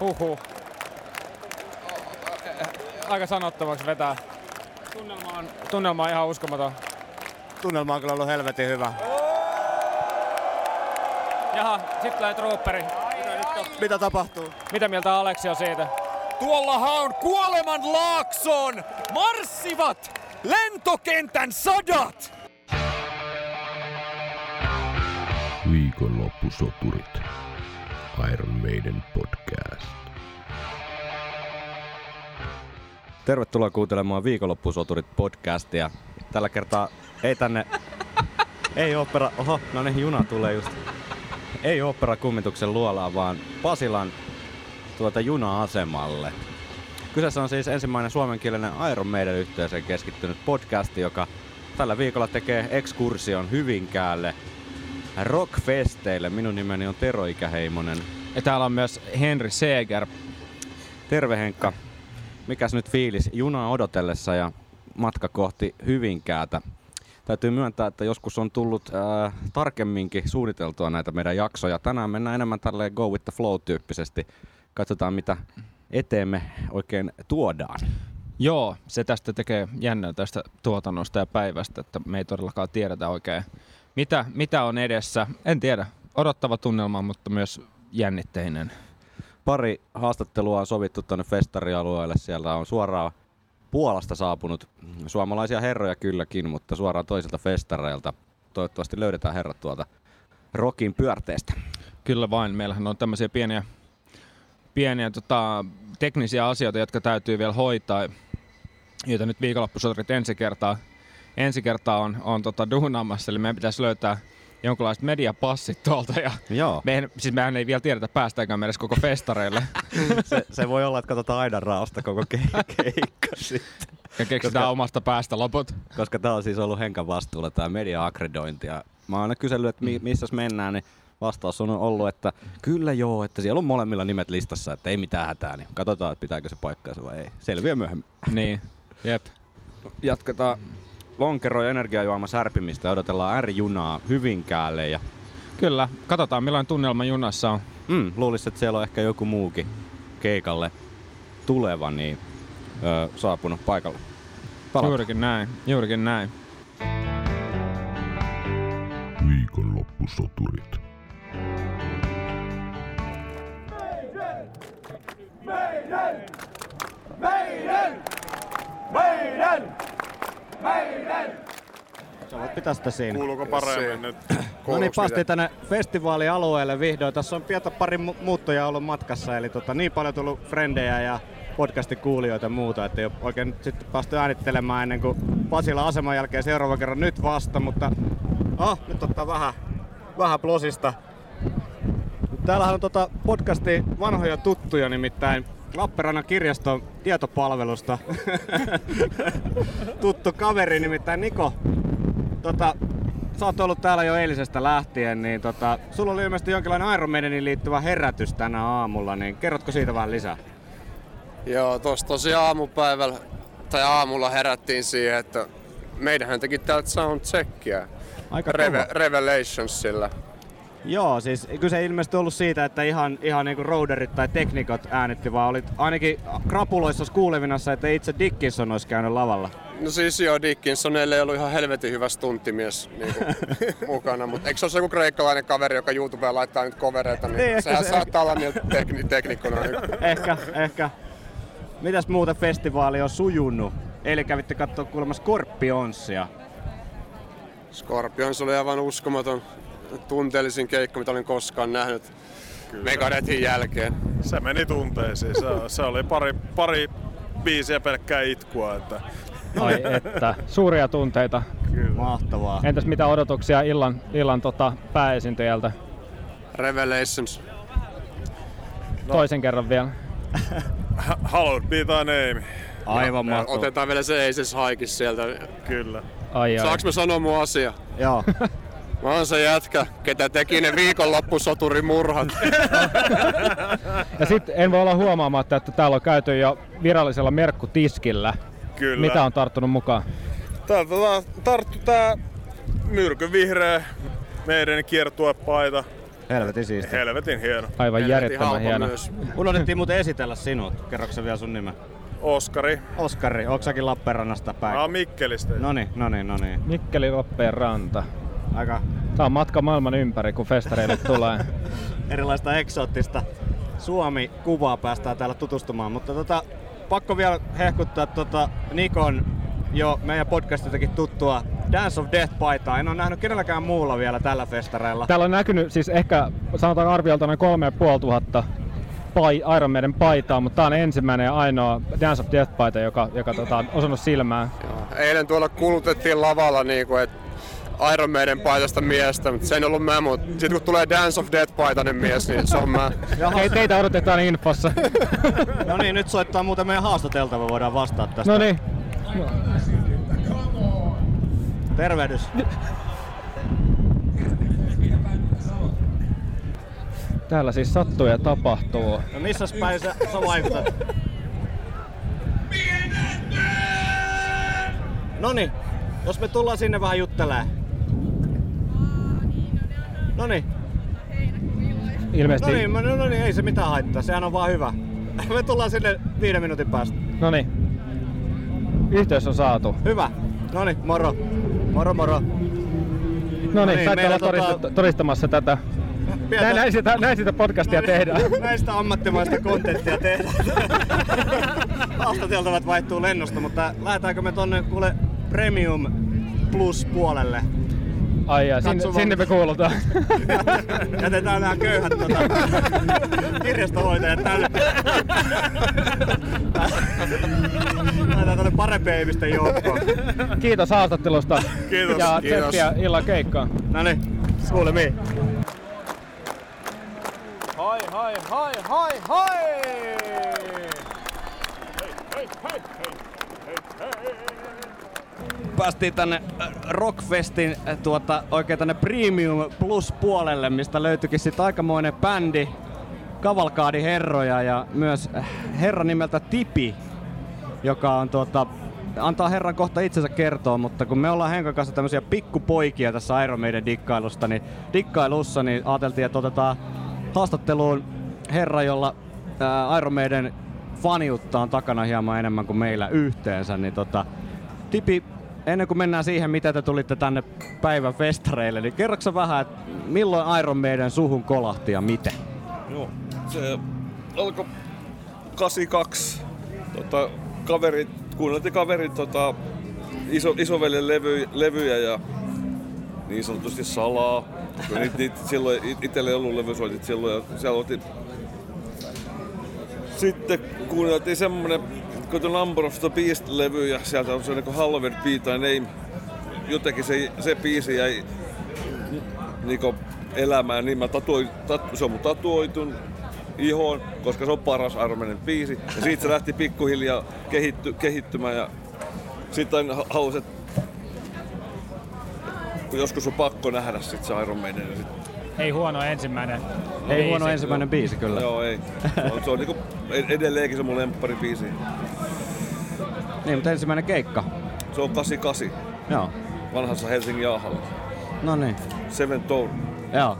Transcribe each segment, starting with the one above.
Huhhuh. Aika sanottomaksi vetää. Tunnelma on, tunnelma on ihan uskomaton. Tunnelma on kyllä ollut helvetin hyvä. Jaha, sit tulee trooperi. Mitä tapahtuu? Mitä mieltä Aleksi on siitä? Tuollahan on kuoleman laakson marssivat lentokentän sadat! Viikonloppusoturit. Iron Maiden podcast. Tervetuloa kuuntelemaan Viikonloppusoturit podcastia. Tällä kertaa ei tänne... ei opera... Oho, no niin, juna tulee just. Ei opera kummituksen luolaa, vaan Pasilan tuota juna-asemalle. Kyseessä on siis ensimmäinen suomenkielinen Iron Maiden yhteiseen keskittynyt podcasti, joka tällä viikolla tekee ekskursion Hyvinkäälle rockfesteille. Minun nimeni on Tero Ikäheimonen. Ja täällä on myös Henry Seeger. Terve Henkka. Mikäs nyt fiilis junaa odotellessa ja matka kohti Hyvinkäätä? Täytyy myöntää, että joskus on tullut ää, tarkemminkin suunniteltua näitä meidän jaksoja. Tänään mennään enemmän tälleen go with the flow tyyppisesti. Katsotaan mitä eteemme oikein tuodaan. Joo, se tästä tekee jännää tästä tuotannosta ja päivästä, että me ei todellakaan tiedetä oikein, mitä, mitä on edessä. En tiedä, odottava tunnelma, mutta myös jännitteinen. Pari haastattelua on sovittu tuonne festarialueelle. Siellä on suoraan Puolasta saapunut suomalaisia herroja kylläkin, mutta suoraan toisilta festareilta. Toivottavasti löydetään herrat tuolta Rokin pyörteestä. Kyllä vain, meillähän on tämmöisiä pieniä, pieniä tota, teknisiä asioita, jotka täytyy vielä hoitaa, joita nyt viikonloppusoturit ensi kertaa, ensi kertaa on, on tota, duunaamassa, eli meidän pitäisi löytää jonkinlaiset mediapassit tuolta. Ja Joo. mehän, siis mehän ei vielä tiedetä päästäänkään me edes koko festareille. se, se, voi olla, että katsotaan aidan raosta koko ke- keikka sitten. Ja keksitään Koska- omasta päästä loput. Koska tämä on siis ollut Henkan vastuulla tämä media-akkredointi. Ja mä oon aina kysellyt, että mi- missä mennään, niin vastaus on ollut, että kyllä joo, että siellä on molemmilla nimet listassa, että ei mitään hätää, niin katsotaan, että pitääkö se paikkaansa vai ei. Selviää myöhemmin. Niin, jep. Jatketaan lonkero- ja energiajuoma särpimistä ja odotellaan R-junaa Hyvinkäälle. Ja Kyllä, katsotaan millainen tunnelma junassa on. mm, luulisin, että siellä on ehkä joku muukin keikalle tuleva, niin öö, saapunut paikalle. Palataan. Juurikin näin, juurikin näin. Viikonloppusoturit. Sä voit pitää sitä siinä. Kuuluuko paremmin nyt? No niin, päästiin tänne festivaalialueelle vihdoin. Tässä on pientä pari mu- muuttoja ollut matkassa, eli tota, niin paljon tullut frendejä ja podcastin kuulijoita ja muuta, että ei ole oikein nyt sitten päästy äänittelemään ennen kuin Pasila aseman jälkeen seuraava kerran nyt vasta, mutta ah, nyt ottaa vähän, vähän plosista. Täällähän on tota podcasti vanhoja tuttuja, nimittäin Lappeenrannan kirjaston tietopalvelusta. Tuttu kaveri, nimittäin Niko. Tota, sä oot ollut täällä jo eilisestä lähtien, niin tota, sulla oli ilmeisesti jonkinlainen Iron Maideniin liittyvä herätys tänä aamulla, niin kerrotko siitä vähän lisää? Joo, tuossa tosiaan aamupäivällä tai aamulla herättiin siihen, että meidänhän teki täältä soundcheckia. Aika Reve-. Revelationsilla. Joo, siis kyse ei ilmeisesti ollut siitä, että ihan, ihan niinku roaderit tai teknikot äänitti, vaan olit ainakin krapuloissa kuulevinassa, että itse Dickinson olisi käynyt lavalla. No siis joo, Dickinsonille ei ollut ihan helvetin hyvä stunttimies niin mukana, mutta eikö se ole se joku kreikkalainen kaveri, joka YouTubeen laittaa nyt covereita, niin, Niin, sehän se- saattaa olla niiltä tekni- teknikkona. Ehkä, ehkä. Mitäs muuta festivaali on sujunut? Eilen kävitte katsoa kuulemma Scorpionsia. Scorpions oli aivan uskomaton tunteellisin keikka, mitä olin koskaan nähnyt Megadethin jälkeen. Se meni tunteisiin. Se, se oli pari, pari biisiä pelkkää itkua. Että Ai että, suuria tunteita. Mahtavaa. Entäs mitä odotuksia illan, illan tota, pääesiintyjältä? Revelations. Toisen kerran vielä. Hallowed be thy name. Aivan mahtavaa. Otetaan vielä se Aces Haikis sieltä. Kyllä. Ai, ai. Saanko mä sanoa mun asia? Joo. Mä oon se jätkä, ketä teki ne viikonloppusoturimurhat. Ja sitten en voi olla huomaamatta, että täällä on käyty jo virallisella merkkutiskillä. Kyllä. Mitä on tarttunut mukaan? Tää, tota, tarttu tää myrkyn vihreä meidän kiertuepaita. Helvetin siisti. Helvetin hieno. Aivan Helvetin järjettömän hieno. myös. Unohdettiin muuten esitellä sinut. Kerroksä vielä sun nimen? Oskari. Oskari, onko säkin Lappeenrannasta Mä päin? oon Mikkelistä. Noni, noni, noni. Mikkeli Lappeenranta. Aika Tää on matka maailman ympäri, kun festareille tulee. erilaista eksoottista Suomi-kuvaa päästään täällä tutustumaan. Mutta tota, pakko vielä hehkuttaa tota Nikon jo meidän podcastistakin tuttua Dance of Death-paitaa. En ole nähnyt kenelläkään muulla vielä tällä festareilla. Täällä on näkynyt siis ehkä, sanotaan arviolta noin kolme ja puoli tuhatta pai, Iron Maiden paitaa, mutta tää on ensimmäinen ja ainoa Dance of Death-paita, joka, joka tota, on osannut silmään. Joo. Eilen tuolla kulutettiin lavalla niinku, että Iron Maiden paitasta miestä, mutta se ei ollut mä, mutta sit kun tulee Dance of Death paitainen mies, niin se on mä. Hei, teitä odotetaan infossa. No niin, nyt soittaa muuten meidän haastateltava, voidaan vastata tästä. no niin, Tervehdys. täällä siis sattuu ja tapahtuu. No missä päin sä, sä vaikutat? Noni, jos me tullaan sinne vähän juttelee. Noni, Ilmeisesti, no niin, no, no niin, ei se mitään haittaa, sehän on vaan hyvä. Me tullaan sinne viiden minuutin päästä. no niin. Yhteys on saatu. Hyvä. Noni, moro. Moro moro. No niin, niin, saitte olla todist- tota- todistamassa tätä. Pientä- Näin, näin, sitä, näin sitä podcastia tehdään. Näistä ammattimaista kontenttia tehdään. Haastateltavat vaihtuu lennosta, mutta lähdetäänkö me tonne kuule Premium Plus puolelle? Ai ja, sinne, sinne me kuulutaan. Jätetään nämä köyhät tota, kirjastohoitajat tänne. Lähdetään tonne parempien ihmisten joukkoon. Kiitos haastattelusta. Kiitos. Ja tsemppiä illan keikkaan. Noniin, kuulemiin. Hai, hai, hai, hai, hai! Päästiin tänne äh, Rockfestin äh, tuota, oikein tänne Premium Plus puolelle, mistä löytyikin sitten aikamoinen bändi, Kavalkaadi herroja ja myös äh, herra nimeltä Tipi, joka on tuota, antaa herran kohta itsensä kertoa, mutta kun me ollaan Henkan kanssa tämmöisiä pikkupoikia tässä Iron Maiden dikkailusta, niin dikkailussa niin ajateltiin, että otetaan haastatteluun herra, jolla ää, Iron Maiden faniutta on takana hieman enemmän kuin meillä yhteensä, niin tota, Tipi, ennen kuin mennään siihen, mitä te tulitte tänne päivän festareille, niin kerroksä vähän, että milloin Iron Maiden suhun kolahti ja miten? Joo, se alkoi 82. Tota, kaverit, kuunneltiin kaverit tota, iso, isoveljen levy, levyjä ja niin sanotusti salaa. Niitä, niitä silloin it- itsellä ei ollut levysoitit silloin ja siellä oltiin sitten kuunneltiin semmonen kuin The Number of the Beast-levy ja sieltä on se niin Halloween Beat tai Name. Jotenkin se, se biisi jäi niinku elämään, niin mä tatuoin, tatu, se on mun tatuoitun ihoon, koska se on paras armeinen biisi. Ja siitä se lähti pikkuhiljaa kehitty, kehittymään ja sitten halusin, että kun joskus on pakko nähdä sit se Iron Maiden. Sit, Ei huono ensimmäinen. Ei huono ensimmäinen biisi kyllä. joo, ei. Se on, se on niinku edelleenkin se mun lemppari biisi. Niin, mutta ensimmäinen keikka. Se on 88 Joo. vanhassa Helsingin Aahalla. No niin. Seven Tone. Joo.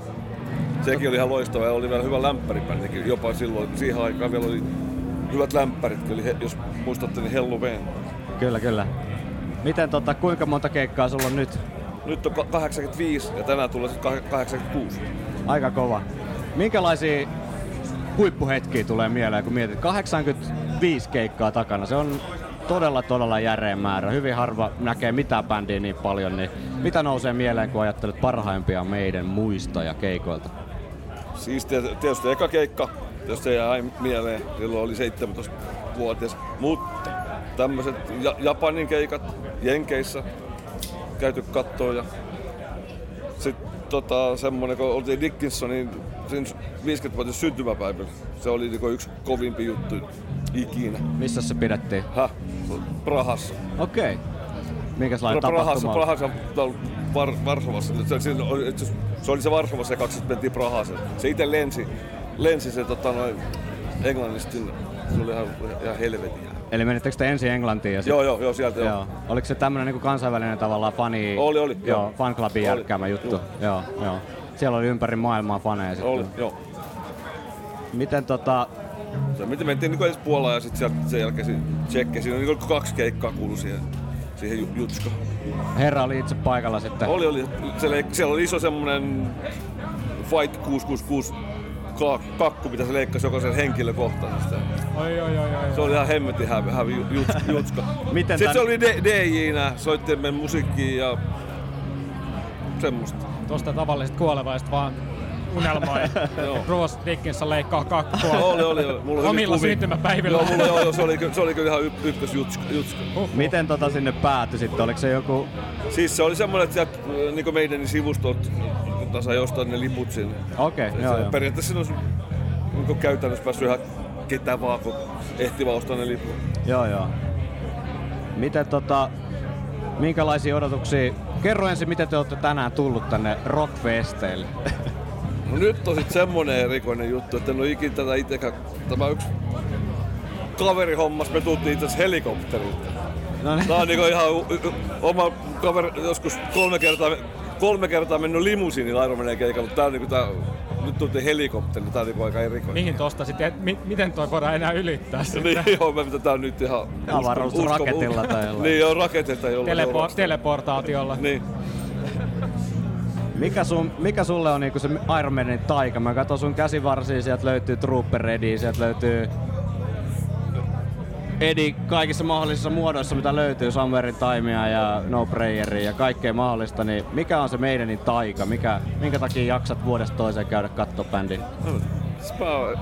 Sekin oli ihan loistava ja oli vielä hyvä lämpäribändikin. Jopa silloin, siihen aikaan vielä oli hyvät lämpärit. Eli he, jos muistatte, niin Helloween. Kyllä, kyllä. Miten tota, kuinka monta keikkaa sulla on nyt? Nyt on ka- 85 ja tänään tulee sitten 86. Aika kova. Minkälaisia huippuhetkiä tulee mieleen, kun mietit 85 keikkaa takana? Se on todella, todella järeä määrä. Hyvin harva näkee mitään bändiä niin paljon, niin mitä nousee mieleen, kun ajattelet parhaimpia meidän muista ja keikoilta? Siis tiet- tietysti eka keikka, jos se jäi mieleen, silloin oli 17-vuotias. Mutta tämmöiset ja- Japanin keikat Jenkeissä käyty kattoo ja sitten tota, semmonen, kun oltiin Dickinsonin sen 50-vuotias syntymäpäivä. Se oli niinku yksi kovimpi juttu ikinä. Missä se pidettiin? Häh? Prahassa. Okei. Minkälainen Prahassa, tapahtuma oli? Prahassa tuolla Var, Varsovassa. Se, se, se oli se Varsovassa ja kaksi mentiin Prahassa. Se itse lensi, lensi se tota, noin, Englannista sinne. Se oli ihan, ihan helvetin. Eli menittekö te ensin Englantiin ja sit... Joo, joo, joo, sieltä joo. Joo. Oliko se tämmönen niinku kansainvälinen tavallaan fani... Oli, oli, Joo, joo. fanclubin Oli, järkkäämä juttu. joo. Joo, joo. Siellä oli ympäri maailmaa faneja sitten. Oli, joo. Miten tota, Se, miten mentiin niin edes Puolaan ja sitten sieltä sen jälkeen Tsekkiä. Siinä oli niin kaksi keikkaa kuulu siihen, siihen ju- jutskaan. herra oli itse paikalla sitten? Oli, oli. Se leik- siellä oli iso semmonen Fight 666 ka- kakku, mitä se leikkasi jokaisen henkilökohtaisesti. Oi, oi, oi, oi. Se oli ihan hemmetin hävi, hävi jutska. jutska. Miten Sitten tän- se oli DJ-nä, soitti meidän musiikkia ja semmoista. Tuosta tavallisesta kuolevaista vaan unelmoi. Bruce Dickinson leikkaa kakkua. Oli, oli, oli. Mulla oli Omilla kuvi. syntymäpäivillä. Joo, mulla, joo, joo, se oli, se oli kyllä ihan y- ykkösjutska. jutska. Miten tota sinne päätyi sitten? Oliko se joku... Siis se oli semmoinen, että sieltä niin meidän sivustot sai ostaa ne liput sinne. Okei, okay, joo, Se joo. Periaatteessa siinä olisi niin käytännössä päässyt ihan ketä vaan, kun ehti vaan ostaa ne liput. Joo, joo. Miten tota, minkälaisia odotuksia? Kerro ensin, miten te olette tänään tullut tänne Rockfesteille. No nyt on sit semmonen erikoinen juttu, että en ole ikinä tätä itekään. Tämä yksi kaveri hommas, me tultiin itse helikopterilta. No niin. Tää on niinku ihan u- oma kaveri, joskus kolme kertaa, kolme kertaa mennyt limusiinilla Iron Manin keikalla, mutta tää on niinku tää, nyt tultiin helikopterilla, tää on niinku aika erikoinen. Mihin tosta sitten, et mi- miten toi voidaan enää ylittää sitten? Niin joo, mä tää on nyt ihan... Avaruusraketilla tai jollain. Niin joo, raketilla jollain. Telepo- teleportaatiolla. Niin. Mikä, sun, mikä sulle on niinku se Iron Manin taika? Mä katson sun käsivarsia, sieltä löytyy Trooper Ready, sieltä löytyy Edi kaikissa mahdollisissa muodoissa, mitä löytyy, Summerin Timea ja No Prayeria ja kaikkea mahdollista, niin mikä on se meidänin taika? Mikä, minkä takia jaksat vuodesta toiseen käydä katto bändin? Oon-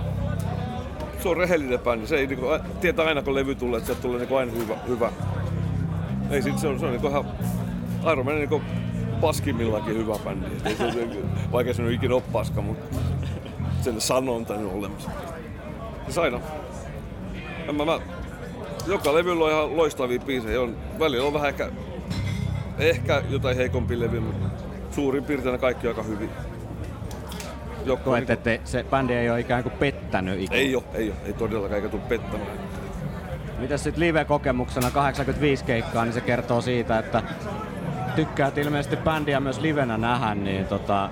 se on rehellinen bändi. Se ei niinku, tietää aina kun levy tulee, että sieltä tulee niinku aina hyvä. hyvä. Ei sit, se on, se on niinku ihan Iron Man niinku paskimmillakin hyvä bändi. Et Ei se, se, vaikka se nyt ikinä ole paska, mutta sen sanonta on olemassa. Siis aina. En mä, mä, joka levyllä on ihan loistavia biisejä. On, välillä on vähän ehkä, ehkä jotain heikompi levy, mutta suurin piirtein kaikki aika hyvin. Joku Koet, että se bändi ei ole ikään kuin pettänyt ikinä. ei oo, ei oo, ei todellakaan, eikä tuu pettämään. Mitäs sitten live-kokemuksena 85 keikkaa, niin se kertoo siitä, että tykkäät ilmeisesti bändiä myös livenä nähdä, niin tota,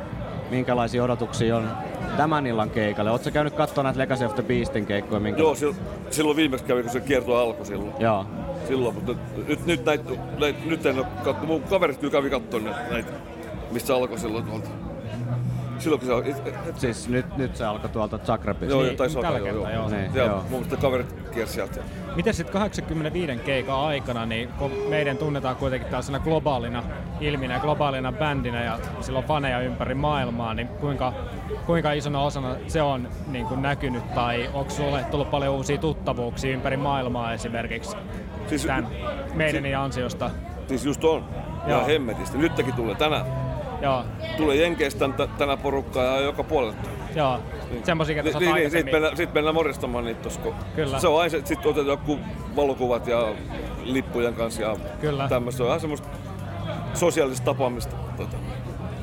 minkälaisia odotuksia on tämän illan keikalle? Oletko käynyt katsomaan näitä Legacy of the Beastin keikkoja? Minkä... Joo, sil- silloin viimeksi kävi, kun se kierto alkoi silloin. Joo. Silloin, mutta nyt, nyt, näitä, näitä, nyt en ole katso, mun kaverit kyllä kävi katsomaan näitä, näitä, mistä alkoi silloin. Silloin kun se et, et, Siis nyt, nyt se alkoi tuolta Zagrebista. joo, Niin, niin, taisi alkaa, joo, kertaa, joo. joo. Niin, Siellä, joo. mun mielestä kaverit kiersi sieltä. Miten sitten 85 keikan aikana, niin kun meidän tunnetaan kuitenkin tällaisena globaalina ilminä ja globaalina bändinä ja sillä on faneja ympäri maailmaa, niin kuinka, kuinka isona osana se on niin kuin näkynyt tai onko sulle tullut paljon uusia tuttavuuksia ympäri maailmaa esimerkiksi Siis- tämän meidän ansiosta? Siis just on. Joo. Ja hemmetistä. Nytkin tulee tänään. Joo, Tulee Jenkeistä t- tänä porukkaa ja joka puolelta. joo. Semmoisia, ketä Niin, sä oot niin, niin, sit aikaisemmin. mennään, sit mennään moristamaan niitä tossa. kun Kyllä. Se on aina, sit otetaan joku valokuvat ja lippujen kanssa ja Kyllä. tämmöistä. Se on ihan semmoista sosiaalista tapaamista. Tota.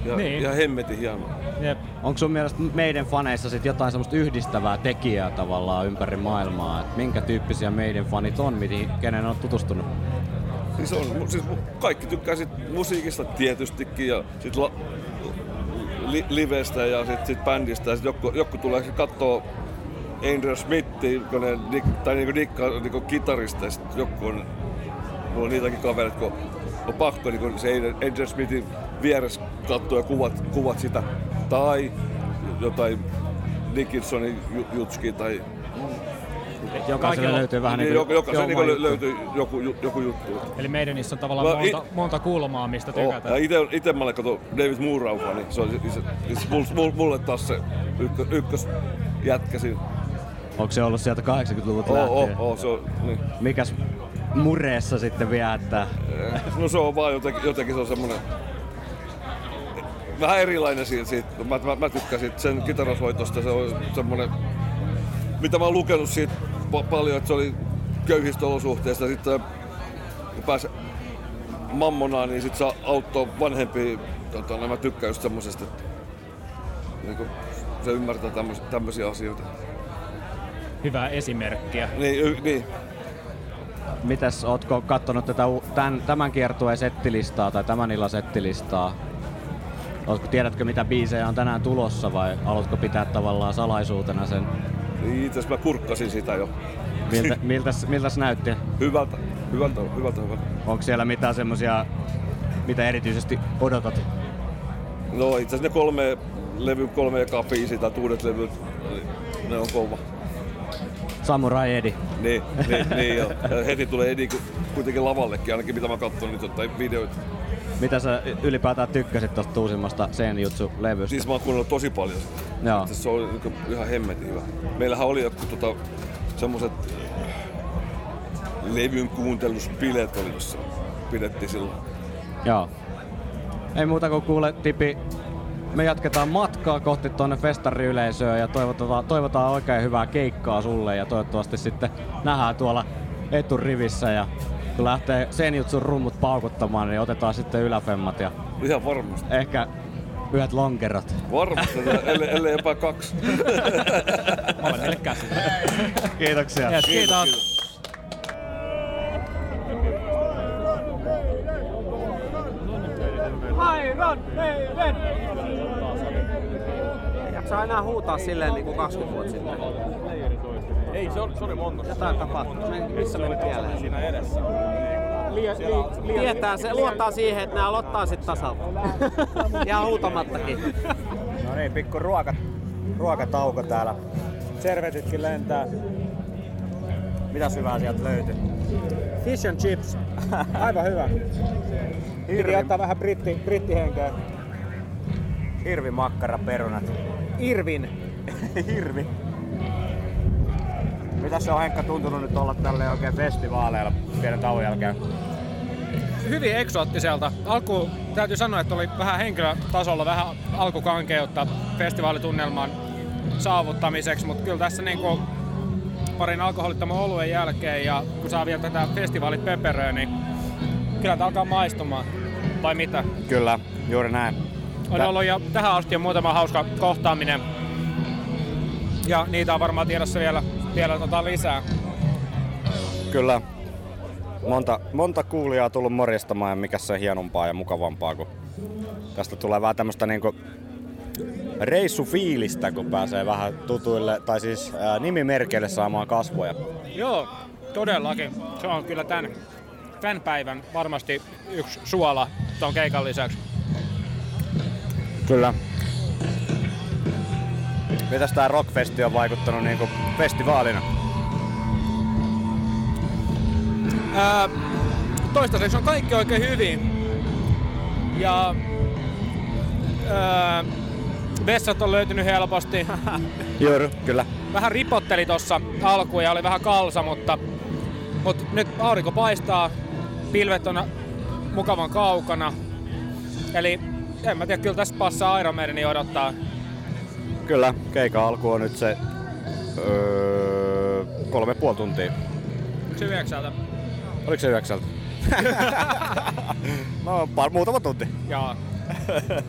Ja, Niin. ja hemmetin hienoa. Jep. Onko sun mielestä meidän faneissa sit jotain semmoista yhdistävää tekijää tavallaan ympäri maailmaa? Et minkä tyyppisiä meidän fanit on, mihin, kenen on tutustunut? Siis on, siis kaikki tykkää sit musiikista tietystikin ja sit la, li, livestä ja sit, sit bändistä. Ja sit joku, joku tulee kattoo Andrew Smithia, kun ne, tai niinku dikkaa niinku kitarista ja sit joku on, mulla on niitäkin kavereita, kun on pakko niinku se Andrew Smithin vieressä katsoa ja kuvat, kuvat sitä. Tai jotain Dickinsonin ju- jutskia tai Jokaiselle Kaikilla- löytyy vähän niin, niin joka, joka, se oma niinku juttu. löytyy joku, joku juttu. Eli meidän niissä on tavallaan Mä monta, it- monta kulmaa, mistä Oh, tykätään. ja ite, ite mä olen kato David Mooraufa, niin se on se, se, se, mulle, mulle, taas se ykkö, ykkös jätkä siinä. Onko se ollut sieltä 80-luvulta Oh, lähtien? oh, oh, se on, niin. Mikäs mureessa sitten viehättää? No se on vaan jotenkin, jotenkin se on semmonen vähän erilainen siitä. siitä. Mä, mä, mä tykkään siitä sen kitarasoitosta. Se on semmonen, mitä mä oon lukenut siitä pa- paljon, että se oli köyhistä olosuhteista. Sitten kun pääsi mammonaan, niin sit saa auttaa vanhempia. Tota, no mä tykkään just semmosesta, että niin kun se ymmärtää tämmöis, tämmöisiä asioita. Hyvää esimerkkiä. Niin, y, niin. Mitäs, ootko kattonut tätä, tämän, tämän kiertueen settilistaa tai tämän illan settilistaa? Oletko, tiedätkö mitä biisejä on tänään tulossa vai haluatko pitää tavallaan salaisuutena sen? Niin itse asiassa mä kurkkasin sitä jo. Miltä, miltäs, miltäs näytti? Hyvältä, hyvältä, hyvältä, hyvältä. Onko siellä mitään semmosia, mitä erityisesti odotat? No itse asiassa ne kolme levy, kolme ekaa biisiä tai uudet levyt, ne on kova. Samurai Edi. Niin, niin, niin ja, ja heti tulee Edi ku- kuitenkin lavallekin, ainakin mitä mä katson nyt jotain videoita. Mitä sä ylipäätään tykkäsit tosta uusimmasta Senjutsu-levystä? Siis mä oon kuunnellut tosi paljon sitä. Joo. Se oli niinku ihan hemmetin hyvä. Meillähän oli joku tota, semmoset levyn kuunteluspileet oli jossa pidettiin silloin. Joo. Ei muuta kuin kuule, Tipi, me jatketaan matkaa kohti tuonne festariyleisöön ja toivotaan, toivotaan oikein hyvää keikkaa sulle ja toivottavasti sitten nähdään tuolla eturivissä ja kun lähtee Senjutsun rummut paukuttamaan, niin otetaan sitten yläfemmat ja Ihan varmasti. ehkä yhdet lonkerot. Varmasti, ellei, ellei jopa kaksi. Molemmille käsillä. Kiitoksia. Yes, kiitos. Jaksaa enää huutaa silleen niin kuin 20 vuotta sitten. Ei, se oli, se oli monta. Jotain tapahtuu. Me- Missä meni pieleen? Siinä edessä. Tietää se, luottaa siihen, että nämä aloittaa sit tasalta. Ihan huutamattakin. No niin, pikku ruoka, ruokatauko täällä. Servetitkin lentää. Mitä hyvää sieltä löytyy? Fish and chips. Aivan hyvä. Piti ottaa vähän britti, brittihenkeä. Hirvi makkara perunat. Irvin. Hirvi. Mitä se on Henkka tuntunut nyt olla tälle oikein festivaaleilla pienen tauon jälkeen? Hyvin eksoottiselta. Alku täytyy sanoa, että oli vähän henkilötasolla vähän alkukankeutta festivaalitunnelman saavuttamiseksi, mutta kyllä tässä niinku parin alkoholittoman oluen jälkeen ja kun saa vielä tätä festivaalit pöperöä, niin kyllä tämä alkaa maistumaan. Vai mitä? Kyllä, juuri näin. On ollut jo tähän asti jo muutama hauska kohtaaminen. Ja niitä on varmaan tiedossa vielä, vielä tota lisää. Kyllä. Monta, monta kuulijaa tullut morjestamaan ja mikä se hienompaa ja mukavampaa, kun tästä tulee vähän tämmöstä niinku reissufiilistä, kun pääsee vähän tutuille, tai siis ää, nimimerkeille saamaan kasvoja. Joo, todellakin. Se on kyllä tämän, tämän päivän varmasti yksi suola ton keikan lisäksi. Kyllä. Mitäs tää Rockfesti on vaikuttanut niinku festivaalina? Ää, toistaiseksi on kaikki oikein hyvin. Ja ää, vessat on löytynyt helposti. Juuri, kyllä. Vähän ripotteli tossa alkuun ja oli vähän kalsa, mutta, mutta nyt aurinko paistaa, pilvet on mukavan kaukana. Eli en mä tiedä, kyllä tässä passaa Iron odottaa. Kyllä, keikan alku on nyt se öö, kolme puoli tuntia. Yksi yhdeksältä. Oliko se yhdeksältä? no, par, muutama tunti. Ja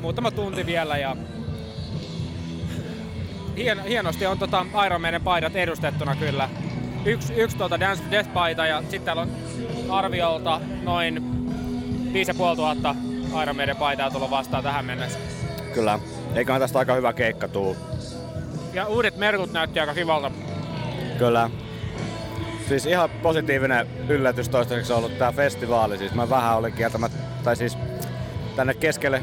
muutama tunti vielä ja Hien, hienosti on tota Iron Maiden paidat edustettuna kyllä. Yksi, yksi tuota Dance to Death-paita ja sitten täällä on arviolta noin 5500 Iron Maiden paitaa tullut vastaan tähän mennessä. Kyllä. Eiköhän tästä aika hyvä keikka tuu. Ja uudet merkut näytti aika kivalta. Kyllä. Siis ihan positiivinen yllätys toistaiseksi on ollut tää festivaali. Siis mä vähän olin kieltämättä, tai siis tänne keskelle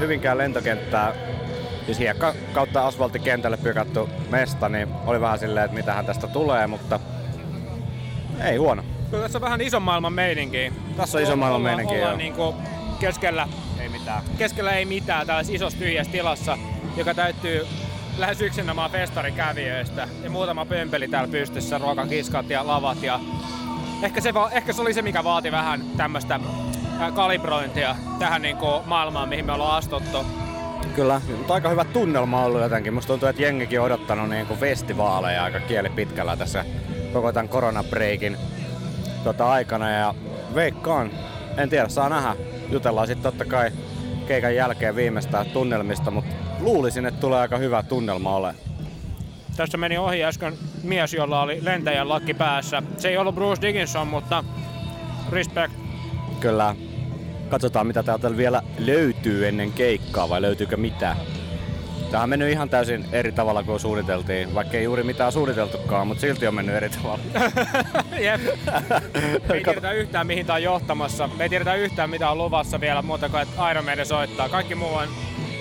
Hyvinkään lentokenttää, siis hiekka kautta asfalttikentälle pykattu mesta, niin oli vähän silleen, että mitähän tästä tulee, mutta ei huono. Kyllä tässä on vähän ison maailman meininkiä. Tässä on ison maailman Ollaan- meininkiä, ollaan joo. niinku keskellä, Ei mitään. keskellä ei mitään tällaisessa isossa tyhjässä tilassa, joka täyttyy lähes yksinomaan festarikävijöistä. Ja muutama pömpeli täällä pystyssä, ruokakiskat ja lavat. Ja ehkä, se, ehkä se oli se, mikä vaati vähän tämmöistä kalibrointia tähän niinku maailmaan, mihin me ollaan astuttu. Kyllä, mutta aika hyvä tunnelma ollut jotenkin. Musta tuntuu, että jengikin on odottanut niin kuin festivaaleja aika kieli pitkällä tässä koko tämän koronabreikin tota aikana. Ja veikkaan, en tiedä, saa nähdä. Jutellaan sitten totta kai keikan jälkeen viimeistään tunnelmista, mutta luulisin, että tulee aika hyvä tunnelma ole. Tässä meni ohi äsken mies, jolla oli lentäjän lakki päässä. Se ei ollut Bruce Dickinson, mutta respect. Kyllä. Katsotaan mitä täältä vielä löytyy ennen keikkaa vai löytyykö mitään. Tämä on mennyt ihan täysin eri tavalla kuin suunniteltiin, vaikka ei juuri mitään suunniteltukaan, mutta silti on mennyt eri tavalla. Jep. Me ei tiedetä yhtään mihin tää on johtamassa. Me ei tiedetä yhtään mitä on luvassa vielä muuta kuin että Iron Maiden soittaa. Kaikki muu on,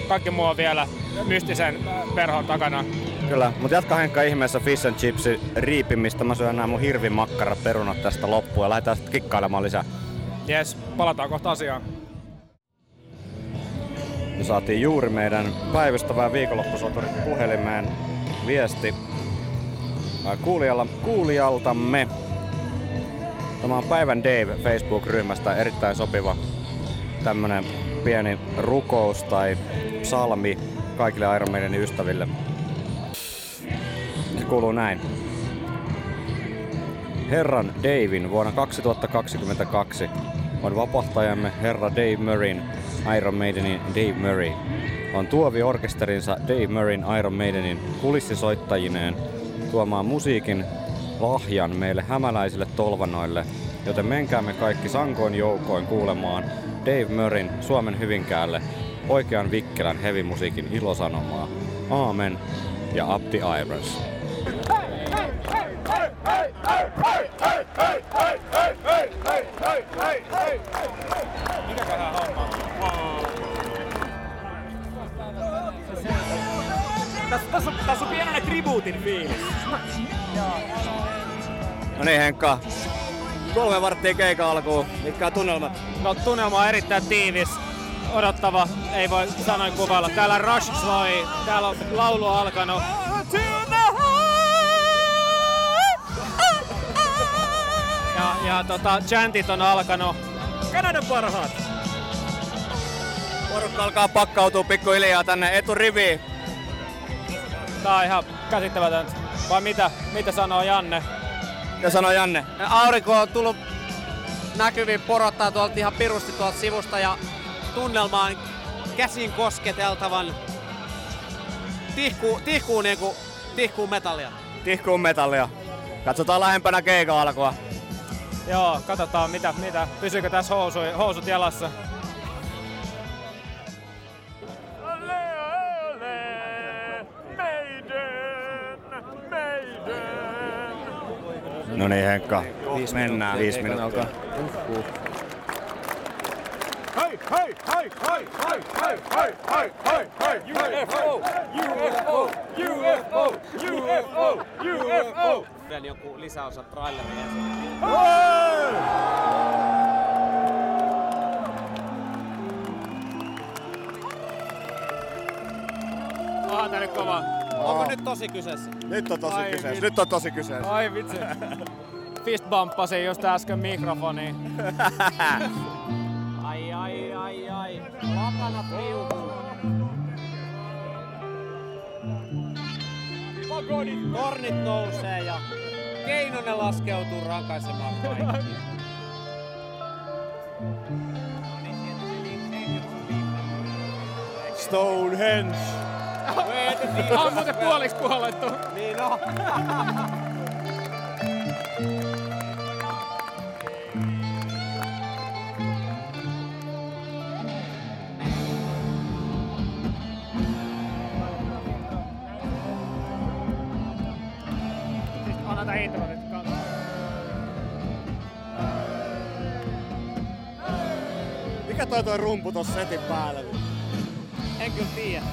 kaikki muu on vielä mystisen perhon takana. Kyllä, mutta jatka Henkka ihmeessä fish and chipsi riipimistä. Mä syön nämä mun hirvin makkara perunat tästä loppuun ja lähdetään sitten kikkailemaan lisää. Jes, palataan kohta asiaan. Me saatiin juuri meidän päivystävään viikonloppusoturit puhelimeen viesti kuulijalla, kuulijaltamme. Tämä on Päivän Dave Facebook-ryhmästä erittäin sopiva tämmönen pieni rukous tai psalmi kaikille Iron Maidenin ystäville. Se kuuluu näin. Herran Davin vuonna 2022 on vapahtajamme herra Dave Murrayn Iron Maidenin Dave Murray. On tuovi orkesterinsa Dave Murrayn Iron Maidenin kulissisoittajineen tuomaan musiikin lahjan meille hämäläisille tolvanoille, joten menkäämme kaikki sankoin joukoin kuulemaan Dave Murrayn Suomen Hyvinkäälle oikean vikkelän hevimusiikin ilosanomaa. Aamen ja the irons. Tässä, tässä, tässä on pienenä tribuutin fiilis. No niin Henkka, kolme varttia keikan alkuun. Mitkä on tunnelmat? No tunnelma on erittäin tiivis, odottava, ei voi sanoin kuvailla. Täällä Rush soi, täällä on laulu alkanut. Ja, ja tota, chantit on alkanut. Kanadan parhaat. Porukka alkaa pakkautua pikkuhiljaa tänne eturiviin. Tää on ihan käsittämätöntä. Vai mitä, mitä sanoo Janne? Ja sanoo Janne. Aurinko on tullut näkyviin, porottaa tuolta ihan pirusti tuolta sivusta ja tunnelma on käsin kosketeltavan tihkuu, tihkuu niinku, tihkuu metallia. Tihkuun metallia. Katsotaan lähempänä keikan alkua. Joo, katsotaan mitä, mitä. Pysyykö tässä housu, housut jalassa? No niin Henkka, mennään. Viisi minuuttia. Hei, hei, hei, hei, hei, hei, hei, hei, hei, hei, UFO, UFO, UFO, UFO, UFO. Vielä joku lisäosa traileria. Onhan tää nyt kova. Onko nyt tosi kyseessä? Nyt on tosi Ai kyseessä. vitsi. Nyt on tosi kyseessä. Ai vitsi. Fistbumppasin just äsken mikrofoniin. Ai ai ai ai. Lakana liukuu. Tornit nousee ja Keinonen laskeutuu rankaisemaan kaikki. Stonehenge. On muuten puoliksi kuollettu. Niin on. Anna nyt kanssa. Mikä toi toi rumpu tossa setin päällä? En kyllä tiedä,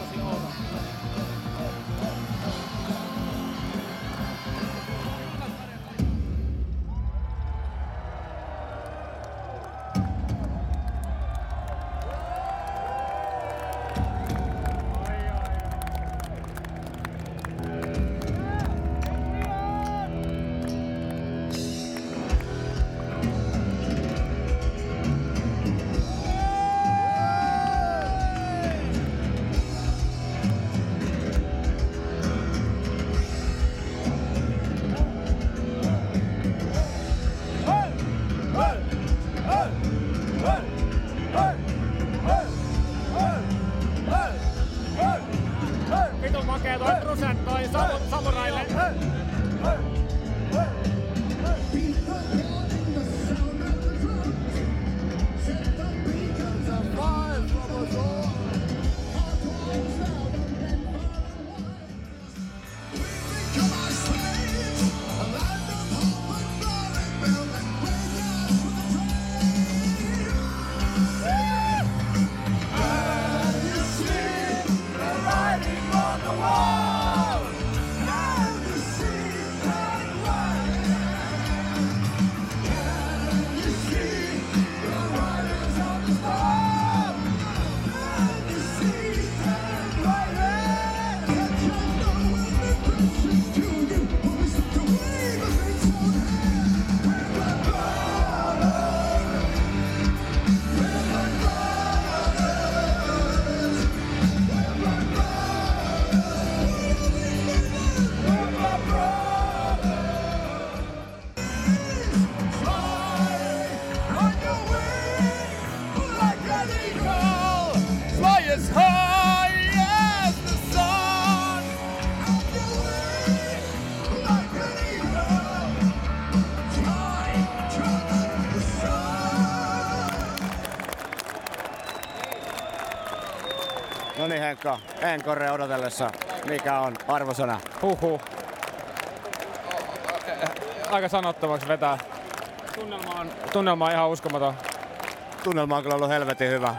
Enkore odotellessa, mikä on arvosana? Huhu. Aika sanottomaksi vetää. Tunnelma on, tunnelma on ihan uskomaton. Tunnelma on kyllä ollut helvetin hyvä.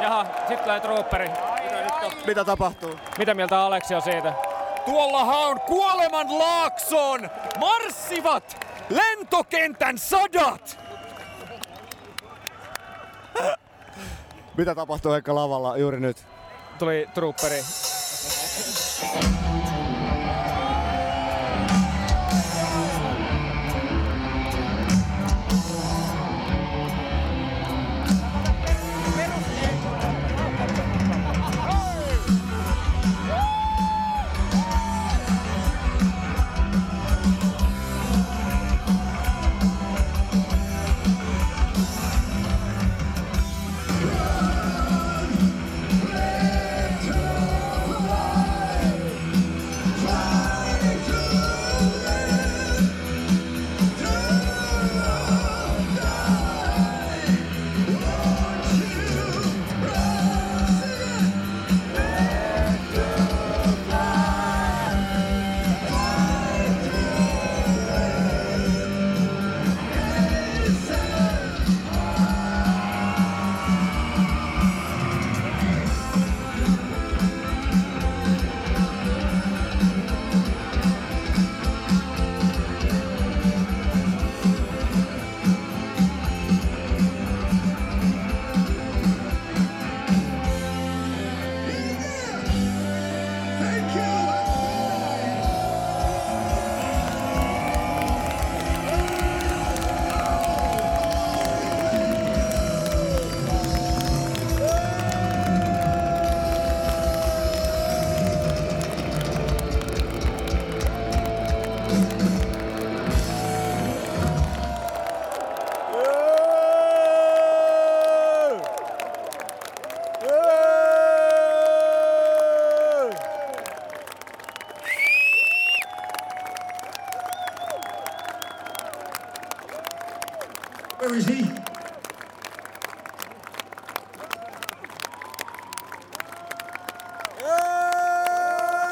Jaha, sit tulee trooperi. Mitä tapahtuu? Mitä mieltä Aleksi on siitä? Tuollahan on kuoleman laakson! Marssivat lentokentän sadat! Mitä tapahtuu Henkka lavalla juuri nyt? Tuli trooperi.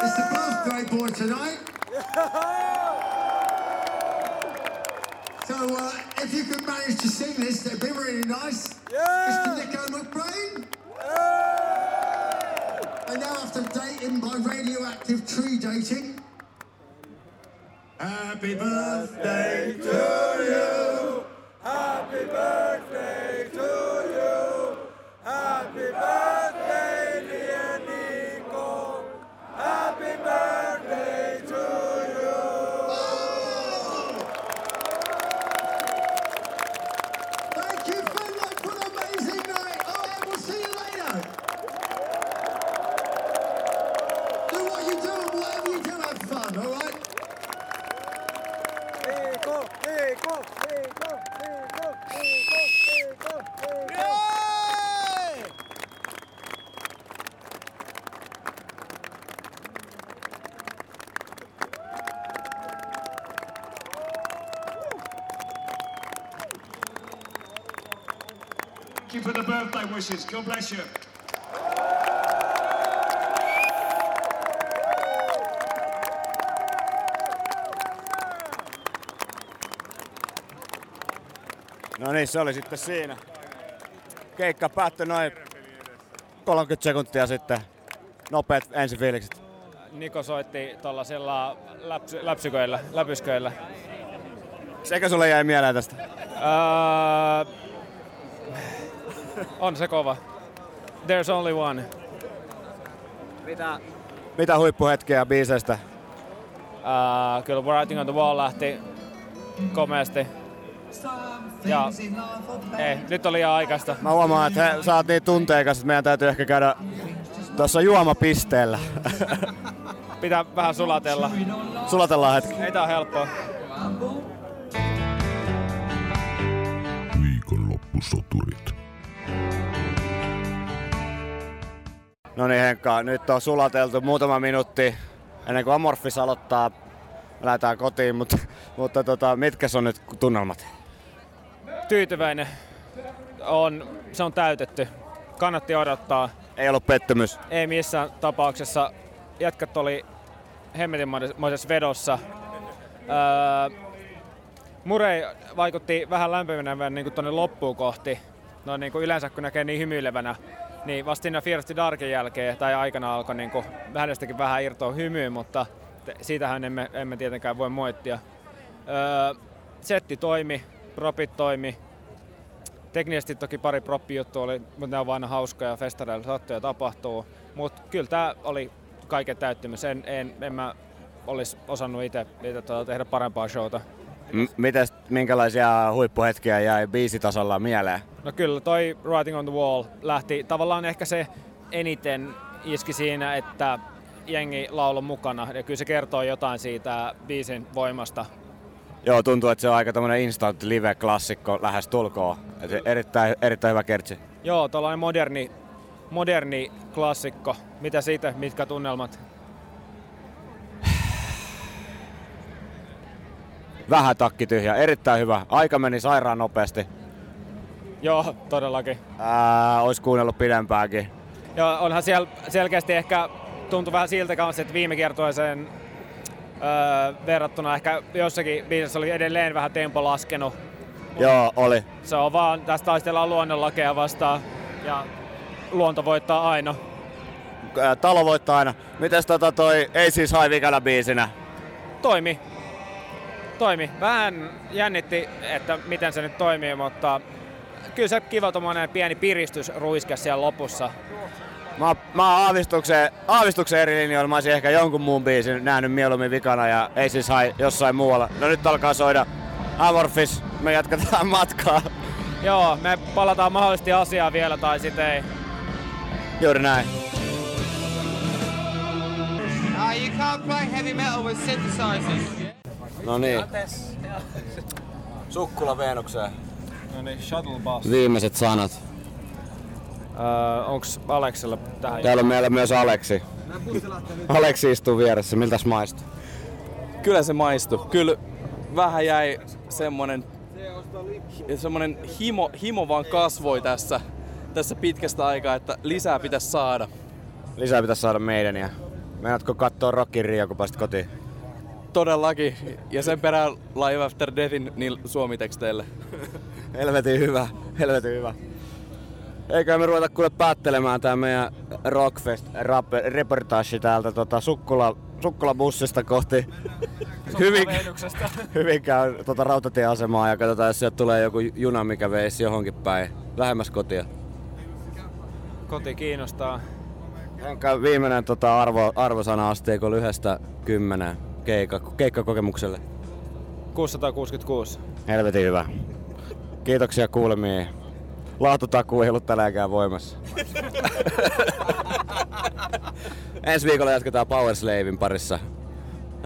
It's the birthday boy tonight. So uh, if you could manage to sing this, that'd be really nice. Mr. Nico McBrain. I now after dating by radioactive tree dating. Happy birthday to you. You for the birthday wishes. God bless you. No niin, se oli sitten siinä. Keikka päättyi noin 30 sekuntia sitten. Nopeat ensifiilikset. Niko soitti tuollaisilla läpsy, läpsyköillä, läpysköillä. Sekä sulle jäi mieleen tästä? Öö, on se kova. There's only one. Mitä? Mitä huippuhetkiä biiseistä? Uh, kyllä Writing on the Wall lähti komeasti. Ja ei, nyt oli liian aikaista. Mä huomaan, että he, sä oot niin tunteikas, että meidän täytyy ehkä käydä tuossa juomapisteellä. Pitää vähän sulatella. Sulatellaan hetki. Ei tää ole helppoa. Viikonloppusoturit. No niin Henkka, nyt on sulateltu muutama minuutti ennen kuin Amorphis aloittaa. Lähdetään kotiin, mutta, mutta tota, mitkä on nyt tunnelmat? Tyytyväinen. On, se on täytetty. kannatti odottaa. Ei ollut pettymys. Ei missään tapauksessa. Jätkät oli hemmetinmoisessa vedossa. Öö, Murei vaikutti vähän lämpimänä niin tuonne loppuun kohti. No niin kuin yleensä kun näkee niin hymyilevänä, niin vasta siinä Fear Darkin jälkeen tai aikana alkoi niin kuin vähän irtoa hymyyn, mutta te- siitähän emme, emme tietenkään voi moittia. Öö, setti toimi, propit toimi. Teknisesti toki pari proppi-juttua oli, mutta ne on aina hauskoja, festareilla sattuu ja tapahtuu. Mutta kyllä tämä oli kaiken täyttymys. En, en, en mä olisi osannut itse tuota tehdä parempaa showta. M- mites, minkälaisia huippuhetkiä jäi biisitasolla mieleen? No kyllä, toi Writing on the Wall lähti tavallaan ehkä se eniten iski siinä, että jengi laulo mukana. Ja kyllä se kertoo jotain siitä biisin voimasta. Joo, tuntuu, että se on aika tämmönen instant live-klassikko lähes tulkoon. Et erittäin, erittäin hyvä kertsi. Joo, tuollainen moderni, moderni klassikko. Mitä siitä, mitkä tunnelmat? Vähän takki tyhjä, erittäin hyvä. Aika meni sairaan nopeasti. Joo, todellakin. Ää, ois kuunnellut pidempäänkin. Joo, onhan siellä selkeästi ehkä tuntuu vähän siltä kanssa, että viime kiertoiseen öö, verrattuna ehkä jossakin biisissä oli edelleen vähän tempo laskenut. Joo, oli. Se on vaan, tästä taistellaan luonnonlakeja vastaan ja luonto voittaa aina. Talo voittaa aina. Mites tota toi Ei siis hai vikana biisinä? Toimi. Toimi. Vähän jännitti, että miten se nyt toimii, mutta kyllä se kiva tommonen pieni piristys ruiske siellä lopussa. Mä, mä oon aavistuksen, aavistuksen eri linjoilla. Mä olisin ehkä jonkun muun biisin nähnyt mieluummin vikana ja ei siis hai jossain muualla. No nyt alkaa soida Amorphis. Me jatketaan matkaa. Joo, me palataan mahdollisesti asiaan vielä tai sitten ei. Juuri näin. Uh, you can't play heavy metal with synthesizers. No niin. Sukkula Veenukseen. No niin, shuttle bus. Viimeiset sanat. Öö, onks Aleksella tähän? Täällä on meillä myös Aleksi. Aleksi istuu vieressä. Miltäs maistuu? Kyllä se maistui. Kyllä vähän jäi semmonen, semmonen himo, himo vaan kasvoi tässä, tässä pitkästä aikaa, että lisää pitäisi saada. Lisää pitäisi saada meidän ja Meinaatko katsoa Rockin Rio, kun pääsit kotiin? Todellakin. Ja sen perään Live After Deathin niillä suomiteksteillä. Helvetin hyvä, helvetin hyvä. Eikä me ruveta kuule päättelemään tää meidän Rockfest rap- reportaasi täältä tota Sukkula, Sukkulabussista kohti Hyvin, Hyvinkään tota rautatieasemaa ja katsotaan, jos sieltä tulee joku juna, mikä veisi johonkin päin. Lähemmäs kotia. Koti kiinnostaa. Enkä viimeinen tota arvo, arvosana asteikolla yhdestä kymmenen keikka, keikkakokemukselle. 666. Helvetin hyvä. Kiitoksia kuulemiin. Laatutakuu ei ollut tänäänkään voimassa. Ensi viikolla jatketaan Powerslavein parissa.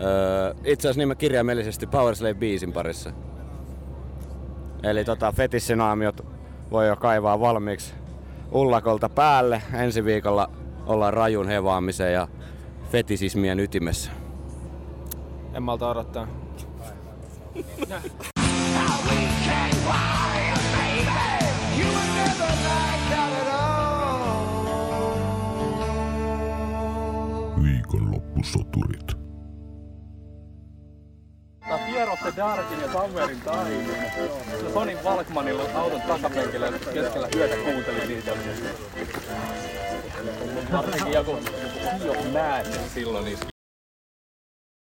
Öö, itse asiassa nimen kirjaimellisesti Powerslave biisin parissa. Eli tota, fetissinaamiot voi jo kaivaa valmiiksi ullakolta päälle. Ensi viikolla ollaan rajun hevaamisen ja fetisismien ytimessä. En malta odottaa. Viikonloppusoturit. Tää the Darkin ja Summerin taimin. Toni Valkmanilla auton takapenkillä keskellä yötä kuunteli niitä. Varsinkin joku Sea of Madness silloin iski.